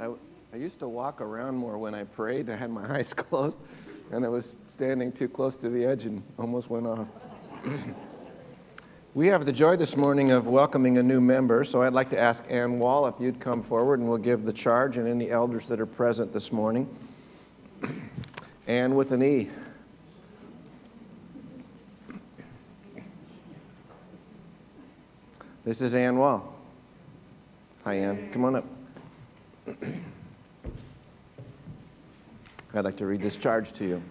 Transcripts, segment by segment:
I, I used to walk around more when I prayed. I had my eyes closed, and I was standing too close to the edge and almost went off. we have the joy this morning of welcoming a new member, so I'd like to ask Ann Wall if you'd come forward and we'll give the charge and any elders that are present this morning. Ann with an E. This is Ann Wall. Hi, Ann. Come on up. I'd like to read this charge to you.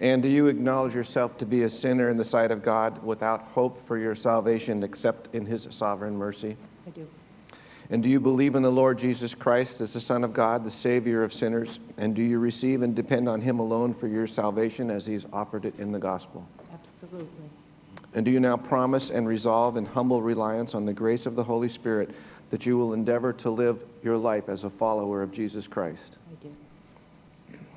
And do you acknowledge yourself to be a sinner in the sight of God without hope for your salvation except in his sovereign mercy? I do. And do you believe in the Lord Jesus Christ as the Son of God, the Savior of sinners? And do you receive and depend on him alone for your salvation as he's offered it in the gospel? Absolutely. And do you now promise and resolve in humble reliance on the grace of the Holy Spirit that you will endeavor to live your life as a follower of Jesus Christ? I do.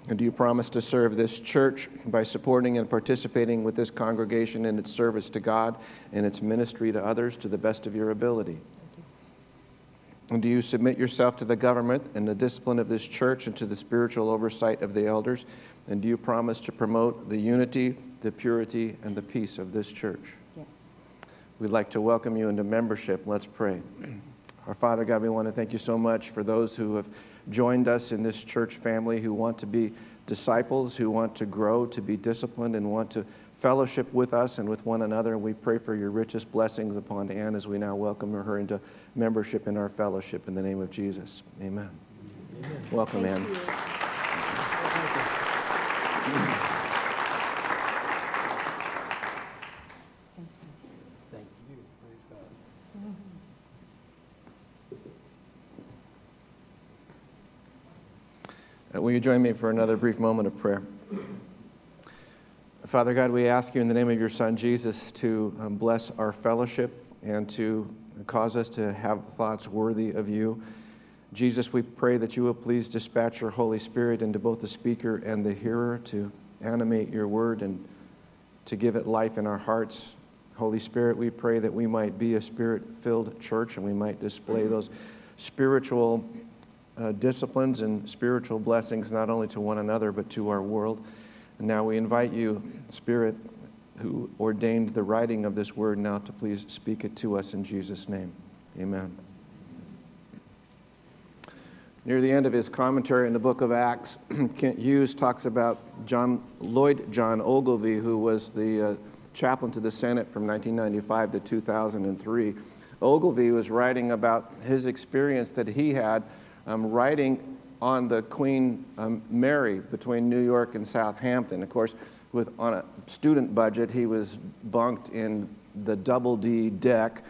And do you promise to serve this church by supporting and participating with this congregation in its service to God and its ministry to others to the best of your ability? Do. And do you submit yourself to the government and the discipline of this church and to the spiritual oversight of the elders? And do you promise to promote the unity, the purity, and the peace of this church? Yes. We'd like to welcome you into membership. Let's pray. Our Father God, we want to thank you so much for those who have joined us in this church family who want to be disciples, who want to grow, to be disciplined, and want to fellowship with us and with one another. And we pray for your richest blessings upon Ann as we now welcome her into membership in our fellowship in the name of Jesus. Amen. Amen. Welcome, Thank Ann. you. Thank you. Thank you. Praise God. Uh, will you join me for another brief moment of prayer? Father God, we ask you in the name of your Son Jesus to um, bless our fellowship and to cause us to have thoughts worthy of you. Jesus, we pray that you will please dispatch your Holy Spirit into both the speaker and the hearer to animate your word and to give it life in our hearts. Holy Spirit, we pray that we might be a spirit filled church and we might display those spiritual uh, disciplines and spiritual blessings not only to one another but to our world. And now we invite you, Spirit, who ordained the writing of this word, now to please speak it to us in Jesus' name. Amen. Near the end of his commentary in the book of Acts, Kent Hughes talks about John Lloyd John Ogilvie, who was the uh, chaplain to the Senate from 1995 to 2003. Ogilvie was writing about his experience that he had um, writing on the Queen um, Mary between New York and Southampton. Of course, with on a student budget, he was bunked in the double D deck.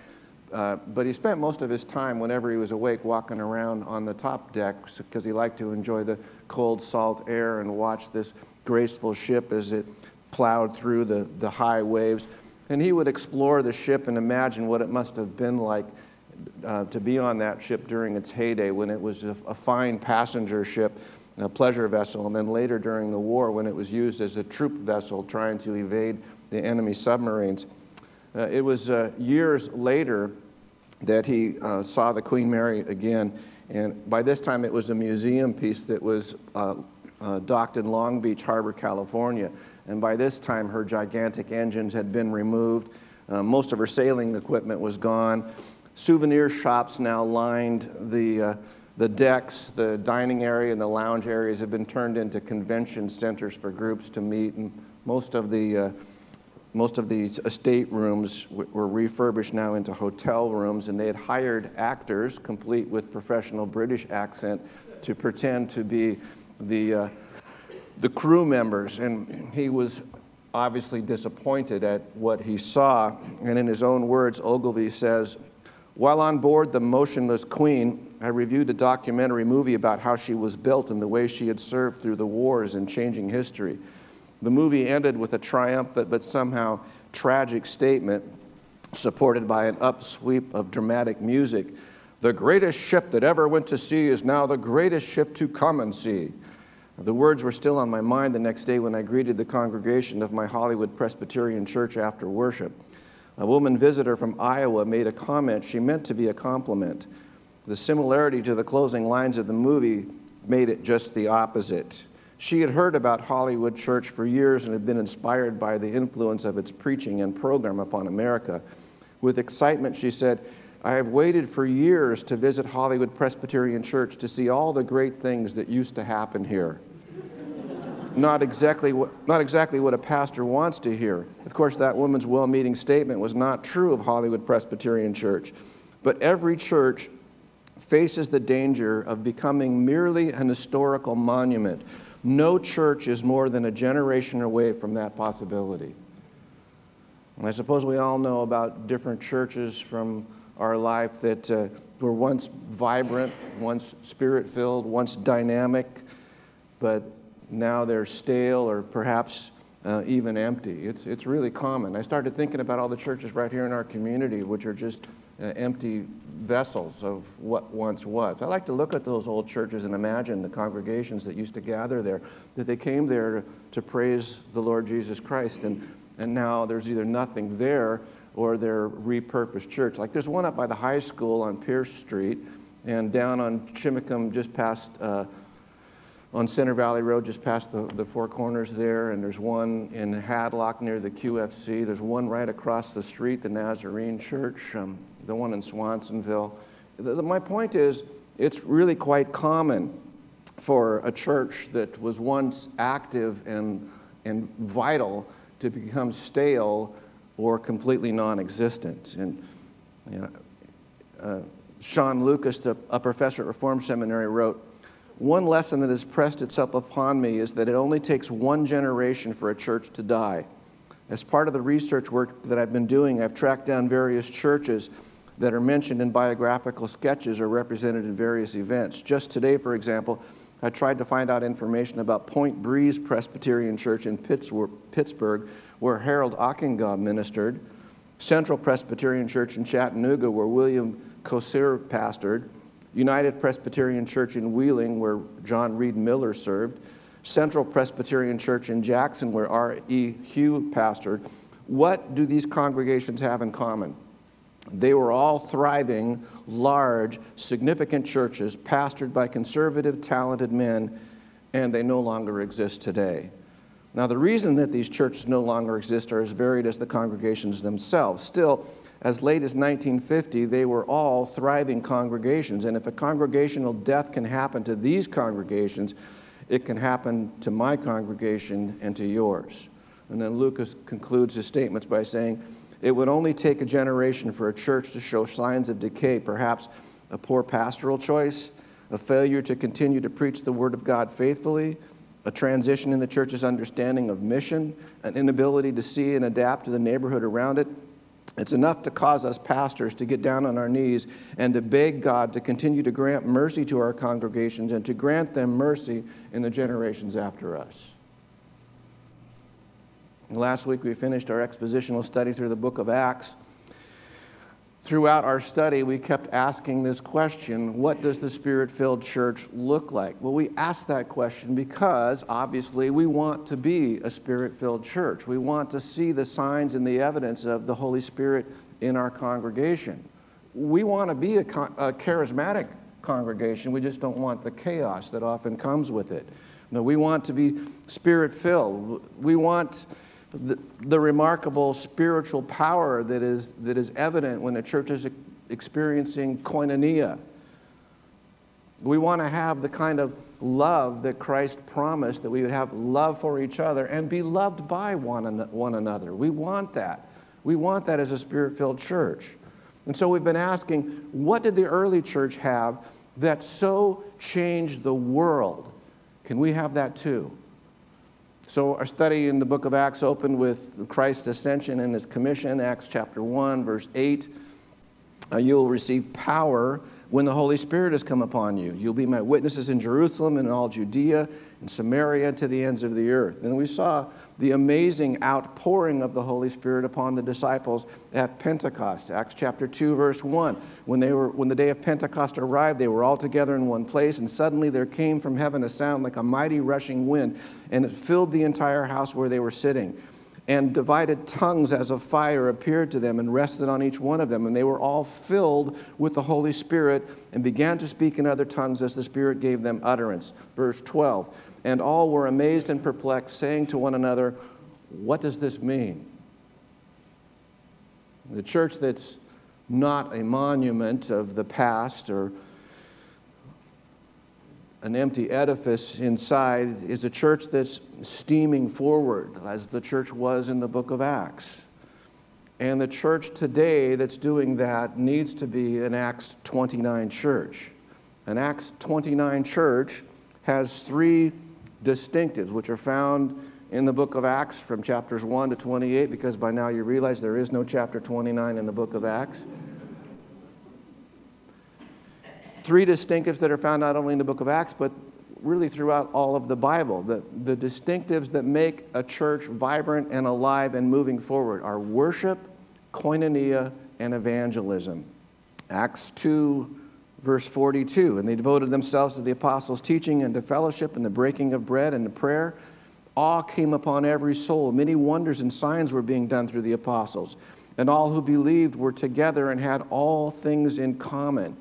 Uh, but he spent most of his time, whenever he was awake, walking around on the top deck because he liked to enjoy the cold, salt air and watch this graceful ship as it plowed through the, the high waves. And he would explore the ship and imagine what it must have been like uh, to be on that ship during its heyday when it was a, a fine passenger ship, a pleasure vessel, and then later during the war when it was used as a troop vessel trying to evade the enemy submarines. Uh, it was uh, years later that he uh, saw the Queen Mary again, and by this time it was a museum piece that was uh, uh, docked in Long Beach Harbor, California. And by this time, her gigantic engines had been removed. Most of her sailing equipment was gone. Souvenir shops now lined the, uh, the decks, the dining area, and the lounge areas have been turned into convention centers for groups to meet. And most of the uh, most of these estate rooms were refurbished now into hotel rooms, and they had hired actors, complete with professional British accent, to pretend to be the, uh, the crew members. And he was obviously disappointed at what he saw. And in his own words, Ogilvie says, While on board the Motionless Queen, I reviewed a documentary movie about how she was built and the way she had served through the wars and changing history. The movie ended with a triumphant but somehow tragic statement supported by an upsweep of dramatic music. The greatest ship that ever went to sea is now the greatest ship to come and see. The words were still on my mind the next day when I greeted the congregation of my Hollywood Presbyterian church after worship. A woman visitor from Iowa made a comment she meant to be a compliment. The similarity to the closing lines of the movie made it just the opposite. She had heard about Hollywood Church for years and had been inspired by the influence of its preaching and program upon America. With excitement, she said, I have waited for years to visit Hollywood Presbyterian Church to see all the great things that used to happen here. Not, exactly what, not exactly what a pastor wants to hear. Of course, that woman's well meaning statement was not true of Hollywood Presbyterian Church. But every church faces the danger of becoming merely an historical monument. No church is more than a generation away from that possibility. I suppose we all know about different churches from our life that uh, were once vibrant, once spirit filled, once dynamic, but now they're stale or perhaps uh, even empty. It's, it's really common. I started thinking about all the churches right here in our community, which are just uh, empty vessels of what once was. I like to look at those old churches and imagine the congregations that used to gather there, that they came there to, praise the Lord Jesus Christ, and, and now there's either nothing there or they're repurposed church. Like there's one up by the high school on Pierce Street, and down on Chimacum, just past. Uh, on Center Valley Road, just past the, the Four Corners there, and there's one in Hadlock near the QFC. There's one right across the street, the Nazarene Church, um, the one in Swansonville. The, the, my point is, it's really quite common for a church that was once active and, and vital to become stale or completely non existent. And you know, uh, Sean Lucas, the, a professor at Reform Seminary, wrote, one lesson that has pressed itself upon me is that it only takes one generation for a church to die. As part of the research work that I've been doing, I've tracked down various churches that are mentioned in biographical sketches or represented in various events. Just today, for example, I tried to find out information about Point Breeze Presbyterian Church in Pittsburgh, where Harold Ockenga ministered, Central Presbyterian Church in Chattanooga, where William Kosir pastored, United Presbyterian Church in Wheeling, where John Reed Miller served, Central Presbyterian Church in Jackson, where R.E. Hugh pastored. What do these congregations have in common? They were all thriving, large, significant churches pastored by conservative, talented men, and they no longer exist today. Now, the reason that these churches no longer exist are as varied as the congregations themselves. Still, as late as 1950, they were all thriving congregations. And if a congregational death can happen to these congregations, it can happen to my congregation and to yours. And then Lucas concludes his statements by saying, It would only take a generation for a church to show signs of decay, perhaps a poor pastoral choice, a failure to continue to preach the Word of God faithfully, a transition in the church's understanding of mission, an inability to see and adapt to the neighborhood around it, it's enough to cause us pastors to get down on our knees and to beg God to continue to grant mercy to our congregations and to grant them mercy in the generations after us. Last week we finished our expositional study through the book of Acts throughout our study, we kept asking this question what does the spirit filled church look like? Well, we asked that question because obviously we want to be a spirit filled church. We want to see the signs and the evidence of the Holy Spirit in our congregation. We want to be a, a charismatic congregation, we just don't want the chaos that often comes with it. No, we want to be spirit filled. We want the, the remarkable spiritual power that is, that is evident when the church is experiencing koinonia. We want to have the kind of love that Christ promised, that we would have love for each other and be loved by one, one another. We want that. We want that as a spirit filled church. And so we've been asking, what did the early church have that so changed the world? Can we have that too? So, our study in the book of Acts opened with Christ's ascension and his commission, Acts chapter 1, verse 8. Uh, you'll receive power when the Holy Spirit has come upon you. You'll be my witnesses in Jerusalem and all Judea and Samaria to the ends of the earth. And we saw the amazing outpouring of the Holy Spirit upon the disciples at Pentecost. Acts chapter 2, verse 1. When, they were, when the day of Pentecost arrived, they were all together in one place, and suddenly there came from heaven a sound like a mighty rushing wind, and it filled the entire house where they were sitting. and divided tongues as of fire appeared to them and rested on each one of them. And they were all filled with the Holy Spirit and began to speak in other tongues as the Spirit gave them utterance. Verse 12. And all were amazed and perplexed, saying to one another, What does this mean? The church that's not a monument of the past or an empty edifice inside is a church that's steaming forward, as the church was in the book of Acts. And the church today that's doing that needs to be an Acts 29 church. An Acts 29 church has three distinctives, which are found in the book of Acts from chapters 1 to 28, because by now you realize there is no chapter 29 in the book of Acts three distinctives that are found not only in the book of Acts, but really throughout all of the Bible. The, the distinctives that make a church vibrant and alive and moving forward are worship, koinonia, and evangelism. Acts 2, verse 42. And they devoted themselves to the apostles' teaching and to fellowship and the breaking of bread and to prayer. Awe came upon every soul. Many wonders and signs were being done through the apostles. And all who believed were together and had all things in common.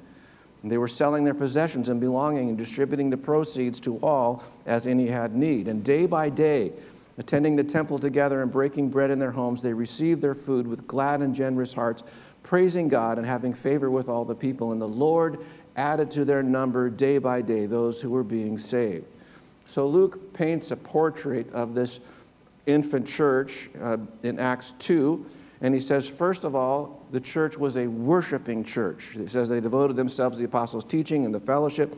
And they were selling their possessions and belonging and distributing the proceeds to all as any had need. And day by day, attending the temple together and breaking bread in their homes, they received their food with glad and generous hearts, praising God and having favor with all the people. And the Lord added to their number day by day those who were being saved. So Luke paints a portrait of this infant church uh, in Acts 2 and he says, first of all, the church was a worshiping church. He says they devoted themselves to the apostles' teaching and the fellowship,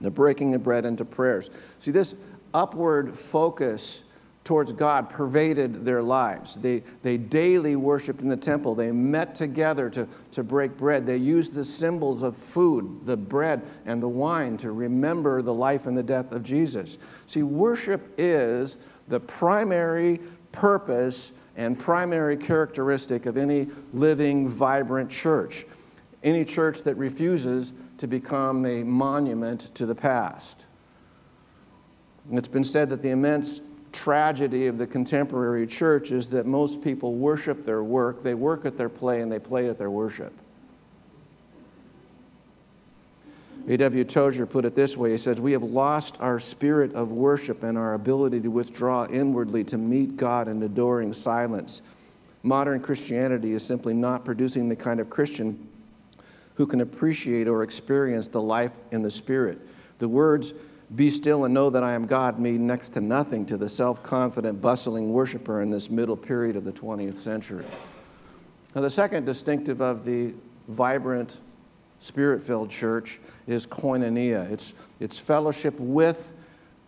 the breaking of bread, and to prayers. See, this upward focus towards God pervaded their lives. They, they daily worshiped in the temple. They met together to, to break bread. They used the symbols of food, the bread and the wine, to remember the life and the death of Jesus. See, worship is the primary purpose and primary characteristic of any living, vibrant church. Any church that refuses to become a monument to the past. And it's been said that the immense tragedy of the contemporary church is that most people worship their work, they work at their play, and they play at their worship. A.W. Tozer put it this way He says, We have lost our spirit of worship and our ability to withdraw inwardly to meet God in adoring silence. Modern Christianity is simply not producing the kind of Christian who can appreciate or experience the life in the Spirit. The words, be still and know that I am God, mean next to nothing to the self confident, bustling worshiper in this middle period of the 20th century. Now, the second distinctive of the vibrant, spirit filled church is koinonia. It's, it's fellowship with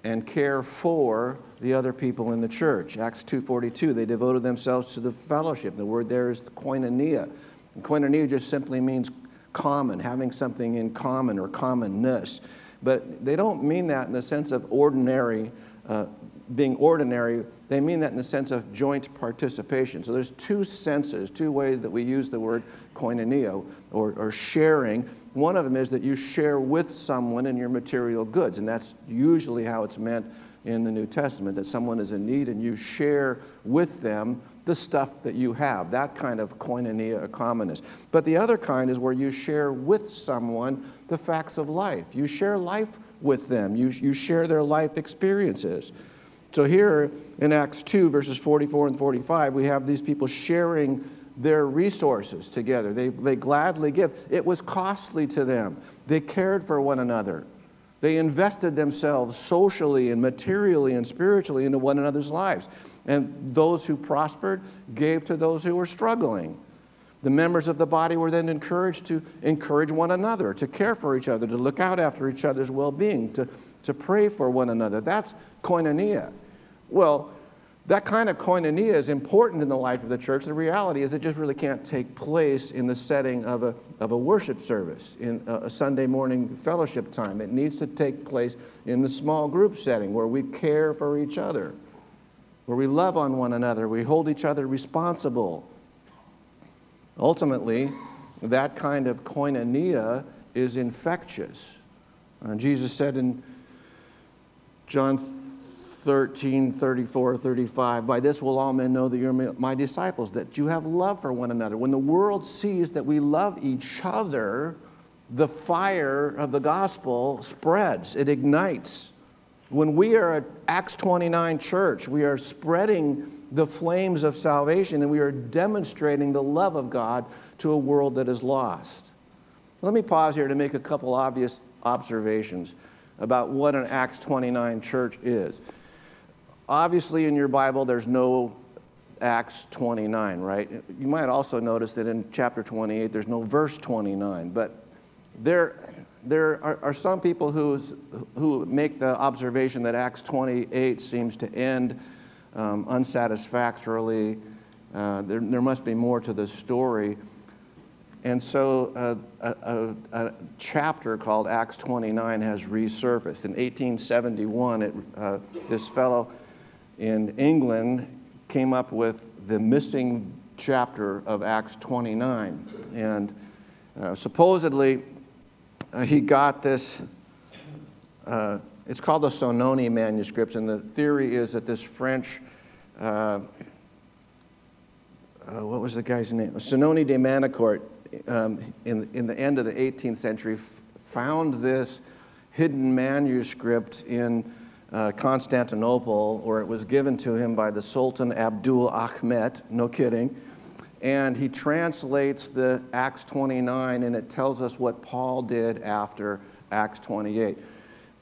and care for the other people in the church. Acts 2.42, they devoted themselves to the fellowship. The word there is koinonia. And koinonia just simply means common, having something in common or commonness. But they don't mean that in the sense of ordinary, uh, being ordinary. They mean that in the sense of joint participation. So there's two senses, two ways that we use the word koinonia, or, or sharing. One of them is that you share with someone in your material goods, and that's usually how it's meant in the New Testament that someone is in need and you share with them the stuff that you have, that kind of koinonia, a commonness. But the other kind is where you share with someone the facts of life. You share life with them, you, you share their life experiences. So here in Acts 2, verses 44 and 45, we have these people sharing their resources together. They, they gladly give. It was costly to them. They cared for one another. They invested themselves socially and materially and spiritually into one another's lives. And those who prospered gave to those who were struggling. The members of the body were then encouraged to encourage one another, to care for each other, to look out after each other's well being, to, to pray for one another. That's koinonia. Well, that kind of koinonia is important in the life of the church. The reality is it just really can't take place in the setting of a, of a worship service, in a, a Sunday morning fellowship time. It needs to take place in the small group setting where we care for each other, where we love on one another, we hold each other responsible. Ultimately, that kind of koinonia is infectious. Uh, Jesus said in John 13, 34, 35. By this will all men know that you're my- disciples, that you have love for one another. When the world sees that we love each other, the fire of the gospel spreads, it ignites. When we are at Acts 29 church, we are spreading the flames of salvation and we are demonstrating the love of God to a world that is lost. Let me pause here to make a couple obvious observations about what an Acts 29 church is. Obviously, in your Bible, there's no Acts 29, right? You might also notice that in chapter 28, there's no verse 29, but there, there are, are some people who's, who make the observation that Acts 28 seems to end um, unsatisfactorily. Uh, there, there must be more to the story. And so uh, a, a, a, chapter called Acts 29 has resurfaced. In 1871, it, uh, this fellow in England came up with the missing chapter of Acts 29. And uh, supposedly, uh, he got this, uh, it's called the Sonnini manuscripts, and the theory is that this French, uh, what was the guy's name? Sonnini de Manoncourt, um, in, in the end of the 18th century, found this hidden manuscript in uh, Constantinople, or it was given to him by the Sultan Abdul Ahmet, no kidding. And he translates the Acts 29, and it tells us what Paul did after Acts 28.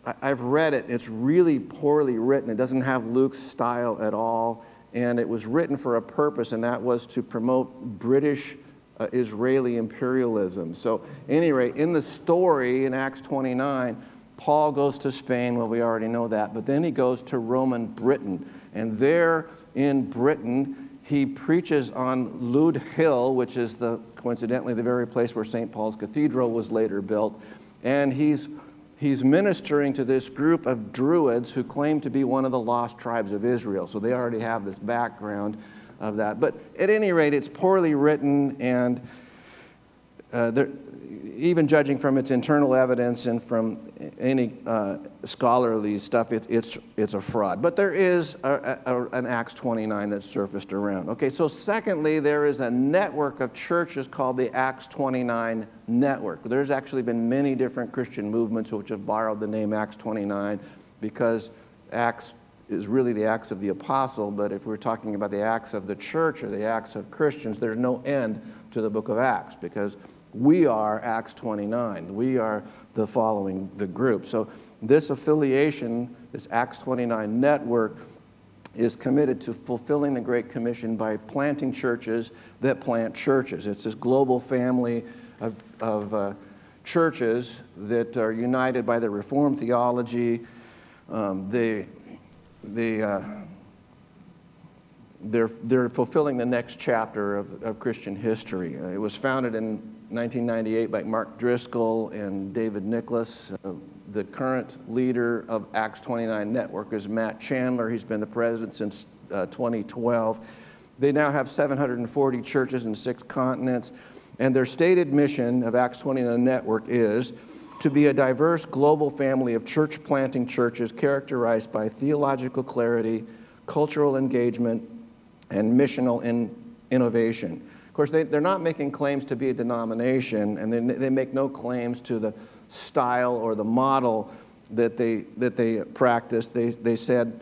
I, I've read it, it's really poorly written. It doesn't have Luke's style at all, and it was written for a purpose, and that was to promote British. Uh, Israeli imperialism. So, anyway, in the story in Acts 29, Paul goes to Spain, well, we already know that, but then he goes to Roman Britain. And there in Britain, he preaches on Lude Hill, which is the, coincidentally the very place where St. Paul's Cathedral was later built. And he's, he's ministering to this group of Druids who claim to be one of the lost tribes of Israel. So they already have this background of that. But at any rate, it's poorly written and uh, there, even judging from its internal evidence and from any uh, scholarly stuff, it, it's, it's a fraud. But there is a, a, an Acts 29 that's surfaced around. Okay, so secondly, there is a network of churches called the Acts 29 Network. There's actually been many different Christian movements which have borrowed the name Acts 29 because Acts is really the Acts of the Apostle, but if we're talking about the Acts of the church or the Acts of Christians, there's no end to the book of Acts because we are Acts 29. We are the following the group. So this affiliation, this Acts 29 network, is committed to fulfilling the Great Commission by planting churches that plant churches. It's this global family of, of uh, churches that are united by the Reformed theology. Um, they, they, uh, they're, they're fulfilling the next chapter of, of Christian history. Uh, it was founded in 1998 by Mark Driscoll and David Nicholas. Uh, the current leader of Acts 29 Network is Matt Chandler. He's been the president since uh, 2012. They now have 740 churches in six continents, and their stated mission of Acts 29 Network is to be a diverse global family of church planting churches characterized by theological clarity, cultural engagement, and missional in innovation. Of course, they, they're not making claims to be a denomination, and they, they make no claims to the style or the model that they, that they practice. They, they said,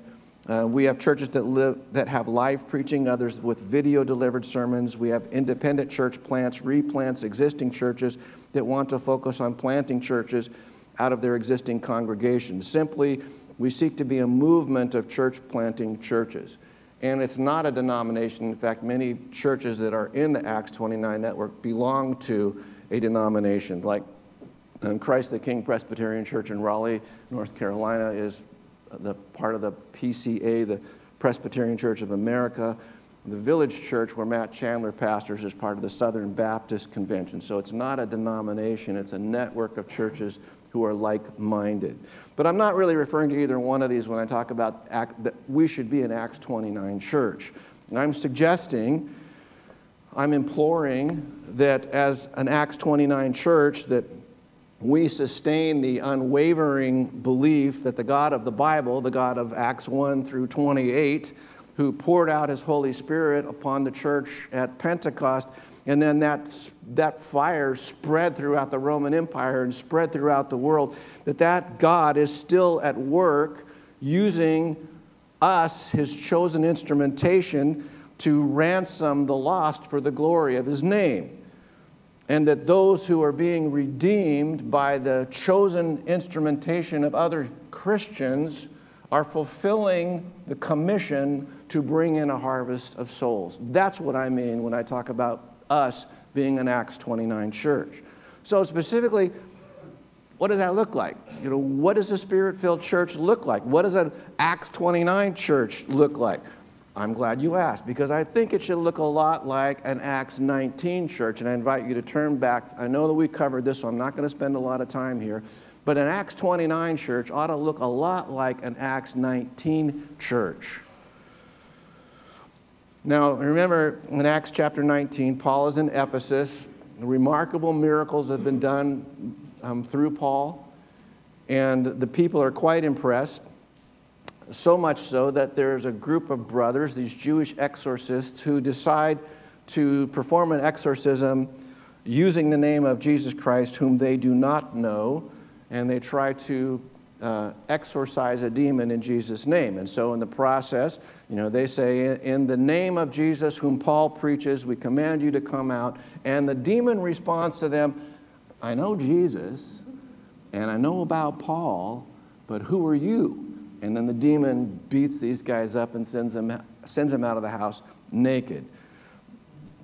uh, we have churches that, live, that have live preaching, others with video delivered sermons. We have independent church plants, replants, existing churches that want to focus on planting churches out of their existing congregations. Simply, we seek to be a movement of church planting churches. And it's not a denomination. In fact, many churches that are in the Acts 29 network belong to a denomination. Like um, Christ the King Presbyterian Church in Raleigh, North Carolina, is the part of the PCA, the Presbyterian Church of America. The Village Church, where Matt Chandler pastors, is part of the Southern Baptist Convention. So it's not a denomination, it's a network of churches who are like minded. But I'm not really referring to either one of these when I talk about act, that we should be an Acts 29 church. And I'm suggesting, I'm imploring that as an Acts 29 church, that we sustain the unwavering belief that the God of the Bible, the God of Acts 1 through 28, who poured out his Holy Spirit upon the church at Pentecost, and then that, that fire spread throughout the Roman Empire and spread throughout the world, that that God is still at work using us, his chosen instrumentation, to ransom the lost for the glory of his name. And that those who are being redeemed by the chosen instrumentation of other Christians are fulfilling the commission to bring in a harvest of souls. That's what I mean when I talk about us being an Acts 29 church. So, specifically, what does that look like? You know, what does a spirit filled church look like? What does an Acts 29 church look like? I'm glad you asked because I think it should look a lot like an Acts 19 church. And I invite you to turn back. I know that we covered this, so I'm not going to spend a lot of time here. But an Acts 29 church ought to look a lot like an Acts 19 church. Now, remember in Acts chapter 19, Paul is in Ephesus. Remarkable miracles have been done um, through Paul, and the people are quite impressed. So much so that there's a group of brothers, these Jewish exorcists, who decide to perform an exorcism using the name of Jesus Christ, whom they do not know, and they try to uh, exorcise a demon in Jesus' name. And so, in the process, you know, they say, In the name of Jesus, whom Paul preaches, we command you to come out. And the demon responds to them, I know Jesus, and I know about Paul, but who are you? And then the demon beats these guys up and sends them, sends them out of the house naked.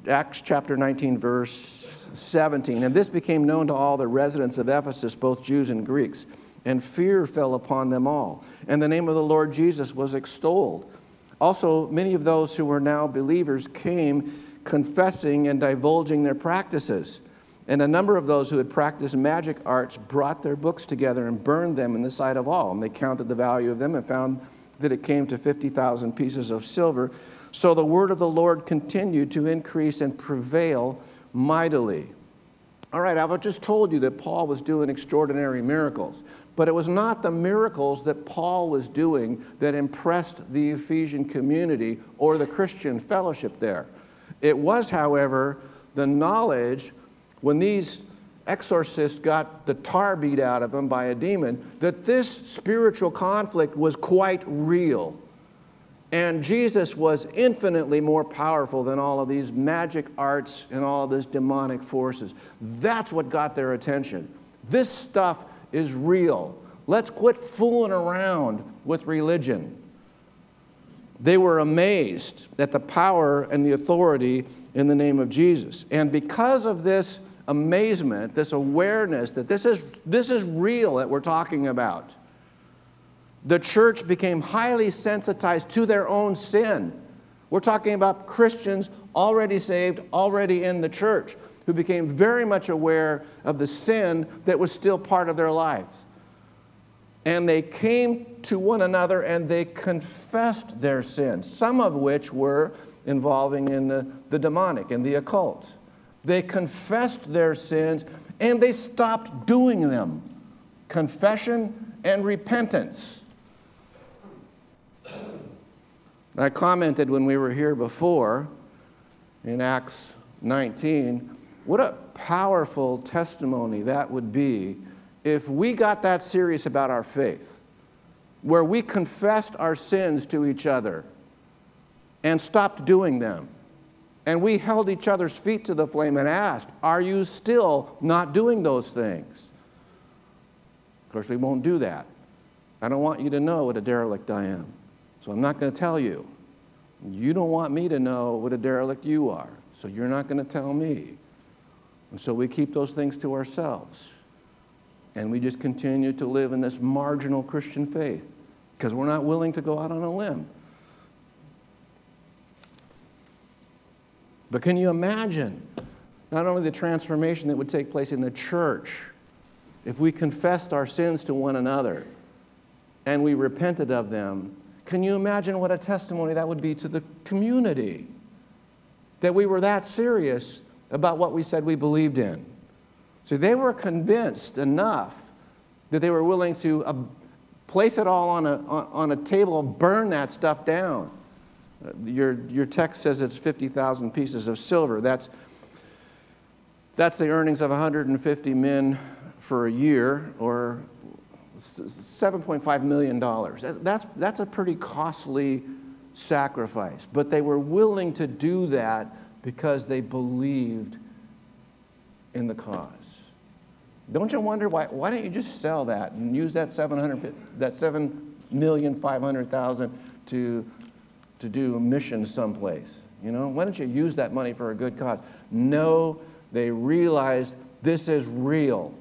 Acts chapter 19, verse 17. And this became known to all the residents of Ephesus, both Jews and Greeks and fear fell upon them all. And the name of the Lord Jesus was extolled. Also, many of those who were now believers came confessing and divulging their practices. And a number of those who had practiced magic arts brought their books together and burned them in the sight of all. And they counted the value of them and found that it came to 50,000 pieces of silver. So the word of the Lord continued to increase and prevail mightily. All right, I've just told you that Paul was doing extraordinary miracles. But it was not the miracles that Paul was doing that impressed the Ephesian community or the Christian fellowship there. It was, however, the knowledge when these exorcists got the tar beat out of them by a demon that this spiritual conflict was quite real. And Jesus was infinitely more powerful than all of these magic arts and all of these demonic forces. That's what got their attention. This stuff is real. Let's quit fooling around with religion. They were amazed at the power and the authority in the name of Jesus. And because of this amazement, this awareness that this is, this is real that we're talking about, the church became highly sensitized to their own sin. We're talking about Christians already saved, already in the church who became very much aware of the sin that was still part of their lives. And they came to one another and they confessed their sins, some of which were involving in the, the demonic and the occult. They confessed their sins and they stopped doing them. Confession and repentance. I commented when we were here before in Acts 19 what a powerful testimony that would be if we got that serious about our faith, where we confessed our sins to each other and stopped doing them. And we held each other's feet to the flame and asked, Are you still not doing those things? Of course, we won't do that. I don't want you to know what a derelict I am. So I'm not going to tell you. You don't want me to know what a derelict you are. So you're not going to tell me. And so we keep those things to ourselves. And we just continue to live in this marginal Christian faith because we're not willing to go out on a limb. But can you imagine not only the transformation that would take place in the church if we confessed our sins to one another and we repented of them? Can you imagine what a testimony that would be to the community? That we were that serious about what we said we believed in. So they were convinced enough that they were willing to uh, place it all on a, on, a table, burn that stuff down. Uh, your, your text says it's 50,000 pieces of silver. That's, that's the earnings of 150 men for a year, or $7.5 million. That's, that's a pretty costly sacrifice. But they were willing to do that because they believed in the cause. Don't you wonder why, why don't you just sell that and use that 700, that 7,500,000 to, to do a mission someplace? You know, why don't you use that money for a good cause? No, they realized this is real.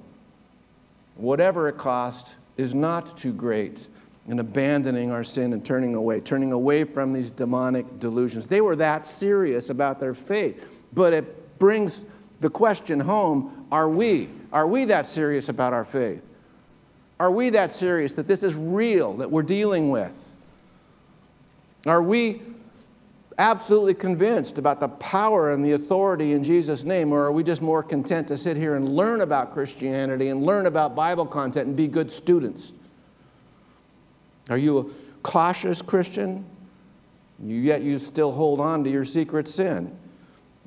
Whatever it cost is not too great in abandoning our sin and turning away, turning away from these demonic delusions. They were that serious about their faith. But it brings the question home are we? Are we that serious about our faith? Are we that serious that this is real that we're dealing with? Are we absolutely convinced about the power and the authority in Jesus' name, or are we just more content to sit here and learn about Christianity and learn about Bible content and be good students? Are you a cautious Christian? Yet you still hold on to your secret sin?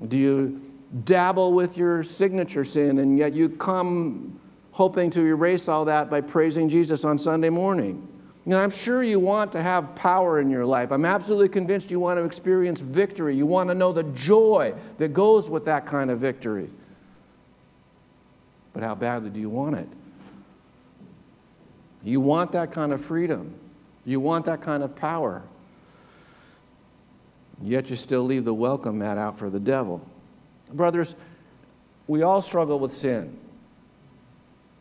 Do you dabble with your signature sin and yet you come hoping to erase all that by praising Jesus on Sunday morning? Know, I'm sure you want to have power in your life. I'm absolutely convinced you want to experience victory. You want to know the joy that goes with that kind of victory. But how badly do you want it? You want that kind of freedom. You want that kind of power. Yet you still leave the welcome mat out for the devil. Brothers, we all struggle with sin.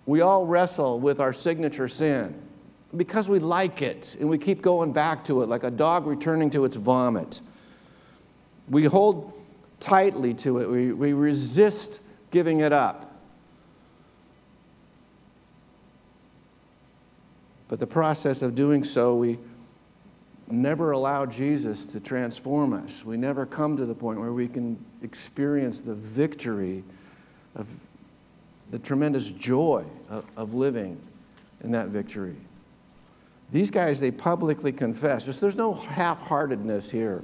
We all wrestle with our signature sin because we like it and we keep going back to it like a dog returning to its vomit. We hold tightly to it, we, we resist giving it up. But the process of doing so, we never allow Jesus to transform us. We never come to the point where we can experience the victory of the tremendous joy of, of living in that victory. These guys, they publicly confess. Just there's no half-heartedness here.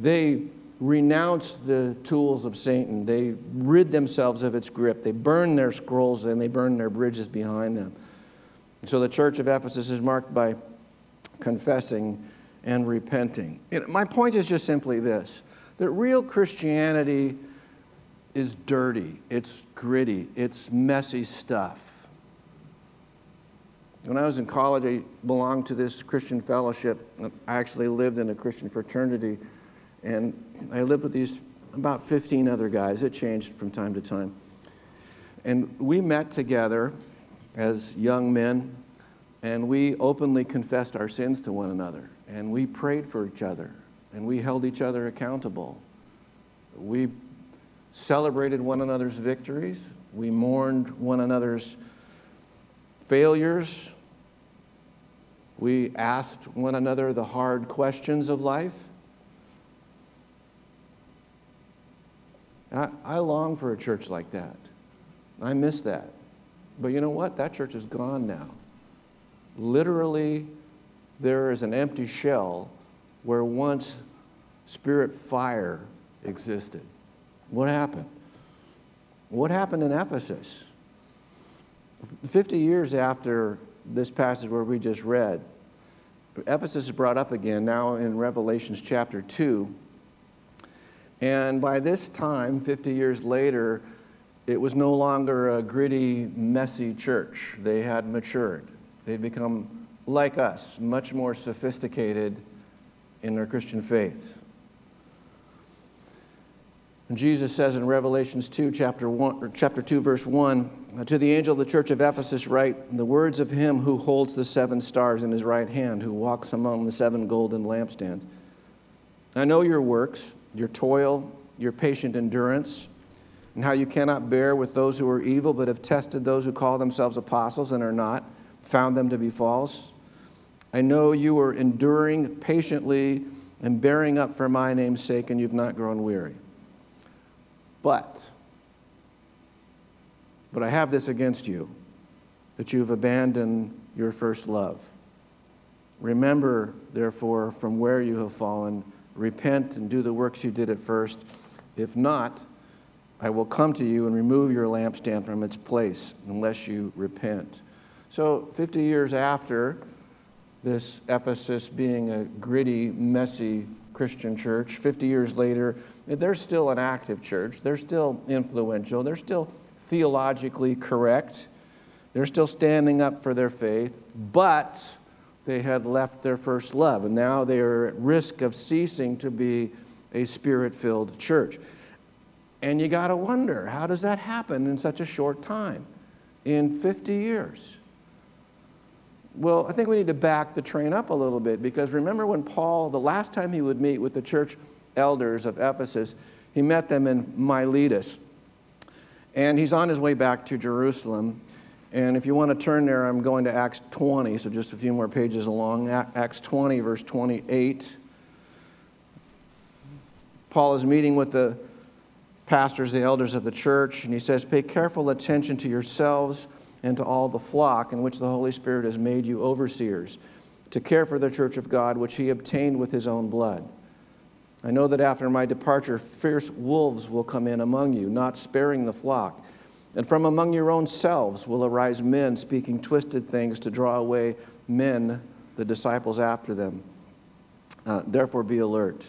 They renounced the tools of Satan. They rid themselves of its grip. They burn their scrolls and they burn their bridges behind them. So the church of Ephesus is marked by confessing and repenting. You know, my point is just simply this that real Christianity is dirty, it's gritty, it's messy stuff. When I was in college, I belonged to this Christian fellowship. I actually lived in a Christian fraternity, and I lived with these about 15 other guys. It changed from time to time. And we met together as young men, and we openly confessed our sins to one another, and we prayed for each other, and we held each other accountable. We celebrated one another's victories, we mourned one another's failures. We asked one another the hard questions of life. I, I long for a church like that. I miss that. But you know what? That church is gone now. Literally, there is an empty shell where once spirit fire existed. What happened? What happened in Ephesus? 50 years after this passage where we just read, Ephesus is brought up again now in Revelations chapter 2. And by this time, 50 years later, it was no longer a gritty, messy church. They had matured. They'd become like us, much more sophisticated in their Christian faith. And Jesus says in Revelations 2, chapter, 1, chapter 2, verse 1, To the angel of the church of Ephesus write the words of him who holds the seven stars in his right hand, who walks among the seven golden lampstands. I know your works, your toil, your patient endurance, and how you cannot bear with those who are evil, but have tested those who call themselves apostles and are not, found them to be false. I know you are enduring patiently and bearing up for my name's sake, and you've not grown weary. But But I have this against you, that you've abandoned your first love. Remember, therefore, from where you have fallen, repent and do the works you did at first. If not, I will come to you and remove your lampstand from its place unless you repent. So, 50 years after this Ephesus being a gritty, messy Christian church, 50 years later, they're still an active church. They're still influential. They're still theologically correct. They're still standing up for their faith, but they had left their first love, and now they are at risk of ceasing to be a spirit filled church. And you got to wonder how does that happen in such a short time? In 50 years. Well, I think we need to back the train up a little bit because remember when Paul, the last time he would meet with the church elders of Ephesus, he met them in Miletus. And he's on his way back to Jerusalem. And if you want to turn there, I'm going to Acts 20, so just a few more pages along. Acts 20, verse 28. Paul is meeting with the pastors, the elders of the church, and he says, Pay careful attention to yourselves and to all the flock in which the Holy Spirit has made you overseers, to care for the church of God, which he obtained with his own blood. I know that after my departure, fierce wolves will come in among you, not sparing the flock. And from among your own selves will arise men speaking twisted things to draw away men, the disciples after them. Uh, therefore, be alert.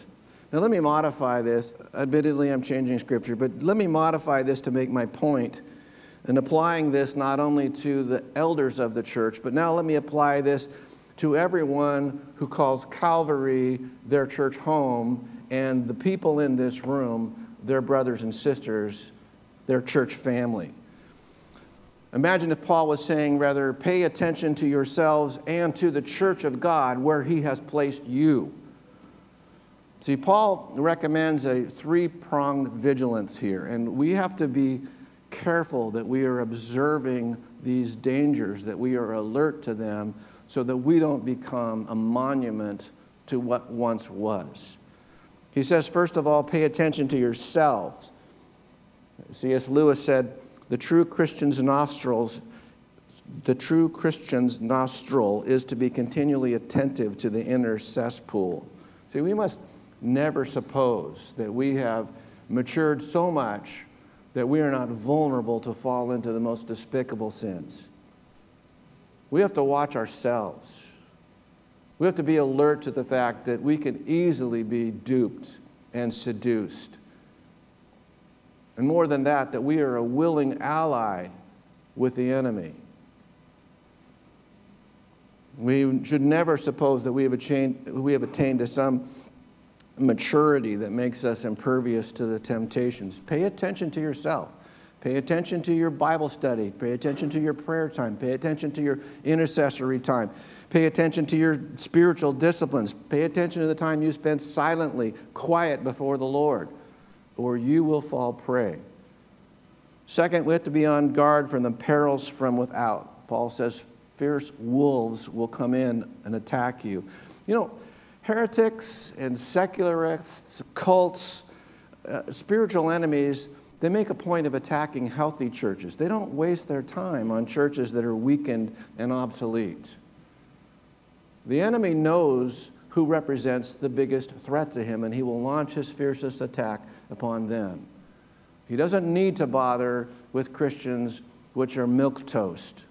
Now, let me modify this. Admittedly, I'm changing scripture, but let me modify this to make my point. and applying this not only to the elders of the church, but now let me apply this to everyone who calls Calvary their church home and the people in this room their brothers and sisters, their church family. Imagine if Paul was saying, rather, pay attention to yourselves and to the church of God where he has placed you. See, Paul recommends a three pronged vigilance here, and we have to be careful that we are observing these dangers, that we are alert to them, so that we don't become a monument to what once was. He says, first of all, pay attention to yourselves. C.S. Lewis said, the true Christian's nostrils, the true Christian's nostril is to be continually attentive to the inner cesspool. See, we must never suppose that we have matured so much that we are not vulnerable to fall into the most despicable sins. We have to watch ourselves. We have to be alert to the fact that we can easily be duped and seduced. And more than that, that we are a willing ally with the enemy. We should never suppose that we have attained, we have attained to some maturity that makes us impervious to the temptations. Pay attention to yourself. Pay attention to your Bible study. Pay attention to your prayer time. Pay attention to your intercessory time. Pay attention to your spiritual disciplines. Pay attention to the time you spend silently, quiet before the Lord, or you will fall prey. Second, we have to be on guard from the perils from without. Paul says, fierce wolves will come in and attack you. You know, heretics and secularists, cults, uh, spiritual enemies, they make a point of attacking healthy churches. They don't waste their time on churches that are weakened and obsolete. The enemy knows who represents the biggest threat to him, and he will launch his fiercest attack upon them. He doesn't need to bother with Christians which are milk toast.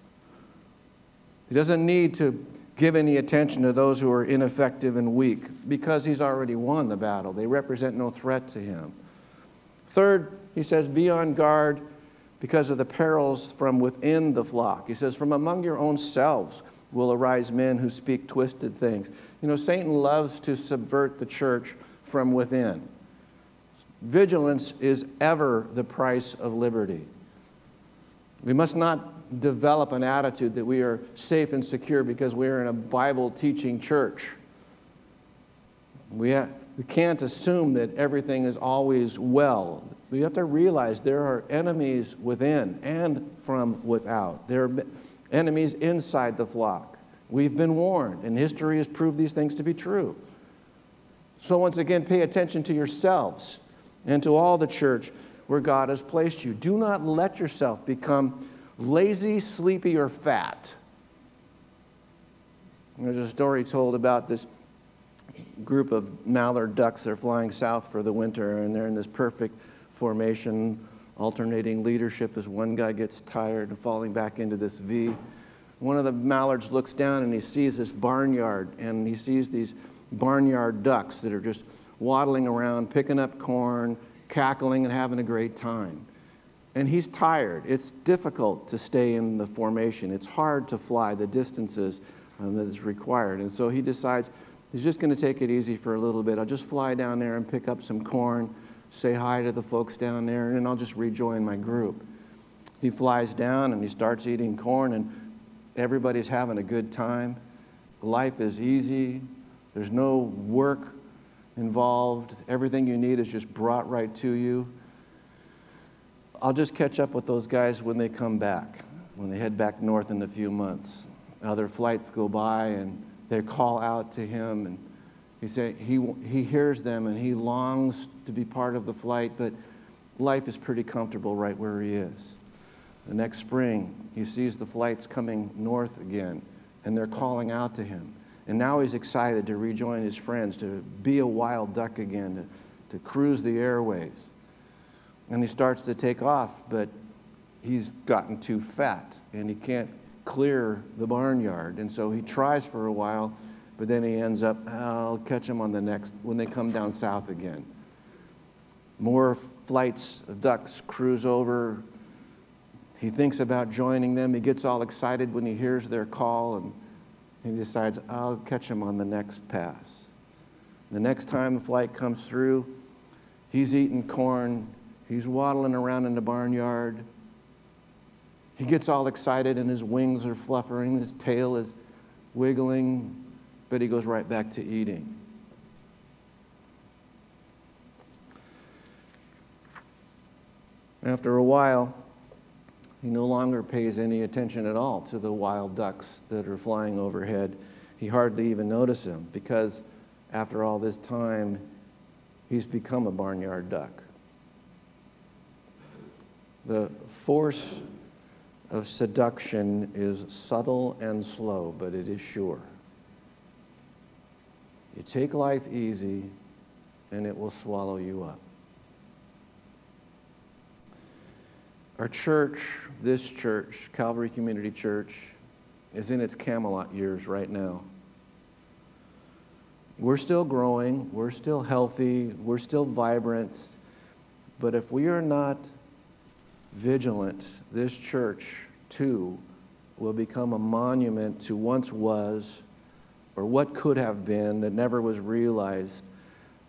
He doesn't need to give any attention to those who are ineffective and weak because he's already won the battle. They represent no threat to him. Third, he says, be on guard because of the perils from within the flock. He says, from among your own selves will arise men who speak twisted things. You know, Satan loves to subvert the church from within. Vigilance is ever the price of liberty. We must not develop an attitude that we are safe and secure because we are in a Bible teaching church. We, ha- we can't assume that everything is always well. We have to realize there are enemies within and from without. There are enemies inside the flock. We've been warned, and history has proved these things to be true. So, once again, pay attention to yourselves and to all the church where God has placed you. Do not let yourself become lazy, sleepy, or fat. There's a story told about this group of mallard ducks that are flying south for the winter, and they're in this perfect formation, alternating leadership as one guy gets tired and falling back into this V. One of the mallards looks down and he sees this barnyard, and he sees these barnyard ducks that are just waddling around, picking up corn, cackling, and having a great time. And he's tired. It's difficult to stay in the formation. It's hard to fly the distances um, that is required. And so he decides he's just going to take it easy for a little bit. I'll just fly down there and pick up some corn, say hi to the folks down there, and then I'll just rejoin my group. He flies down and he starts eating corn, and everybody's having a good time. Life is easy. There's no work involved. Everything you need is just brought right to you. I'll just catch up with those guys when they come back, when they head back north in a few months. Other flights go by and they call out to him and he say he he hears them and he longs to be part of the flight, but life is pretty comfortable right where he is. The next spring, he sees the flights coming north again and they're calling out to him. And now he's excited to rejoin his friends, to be a wild duck again, to, to cruise the airways. And he starts to take off, but he's gotten too fat and he can't clear the barnyard. And so he tries for a while, but then he ends up, I'll catch him on the next, when they come down south again. More flights of ducks cruise over. He thinks about joining them. He gets all excited when he hears their call and he decides, I'll catch him on the next pass. The next time the flight comes through, he's eating corn, he's waddling around in the barnyard. He gets all excited and his wings are fluttering, his tail is wiggling, but he goes right back to eating. After a while, he no longer pays any attention at all to the wild ducks that are flying overhead. He hardly even notices them because after all this time, he's become a barnyard duck. The force of seduction is subtle and slow, but it is sure. You take life easy, and it will swallow you up. Our church, this church, Calvary Community Church, is in its Camelot years right now. We're still growing, we're still healthy, we're still vibrant, but if we are not vigilant, this church too will become a monument to once was or what could have been that never was realized.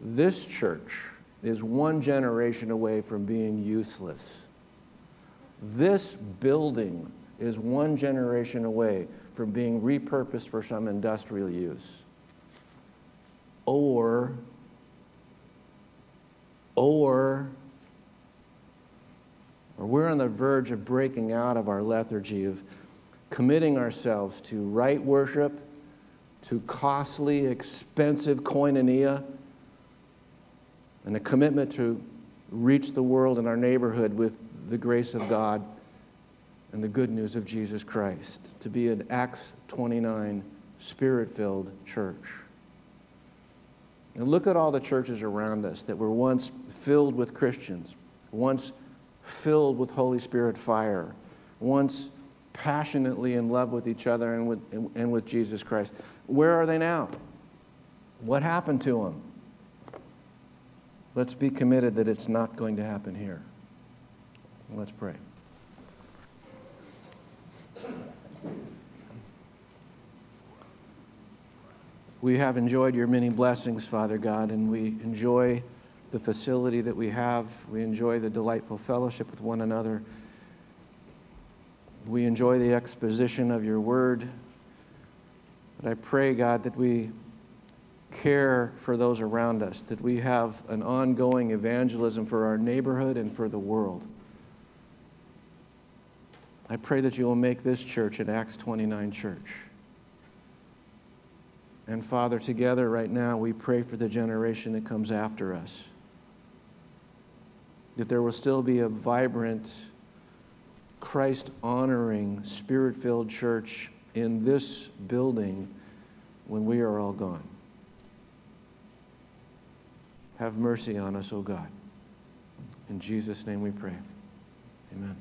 This church is one generation away from being useless. This building is one generation away from being repurposed for some industrial use. Or, or, or we're on the verge of breaking out of our lethargy, of committing ourselves to right worship, to costly, expensive koinonia, and a commitment to reach the world in our neighborhood with the grace of God and the good news of Jesus Christ, to be an Acts 29 spirit filled church. And look at all the churches around us that were once filled with Christians, once filled with Holy Spirit fire, once passionately in love with each other and with, and, with Jesus Christ. Where are they now? What happened to them? Let's be committed that it's not going to happen here. Let's pray. We have enjoyed your many blessings, Father God, and we enjoy the facility that we have. We enjoy the delightful fellowship with one another. We enjoy the exposition of your word. But I pray, God, that we care for those around us, that we have an ongoing evangelism for our neighborhood and for the world. I pray that you will make this church an Acts 29 church. And Father, together right now, we pray for the generation that comes after us. That there will still be a vibrant Christ honoring, spirit filled church in this building when we are all gone. Have mercy on us, O God. In Jesus' name we pray. Amen.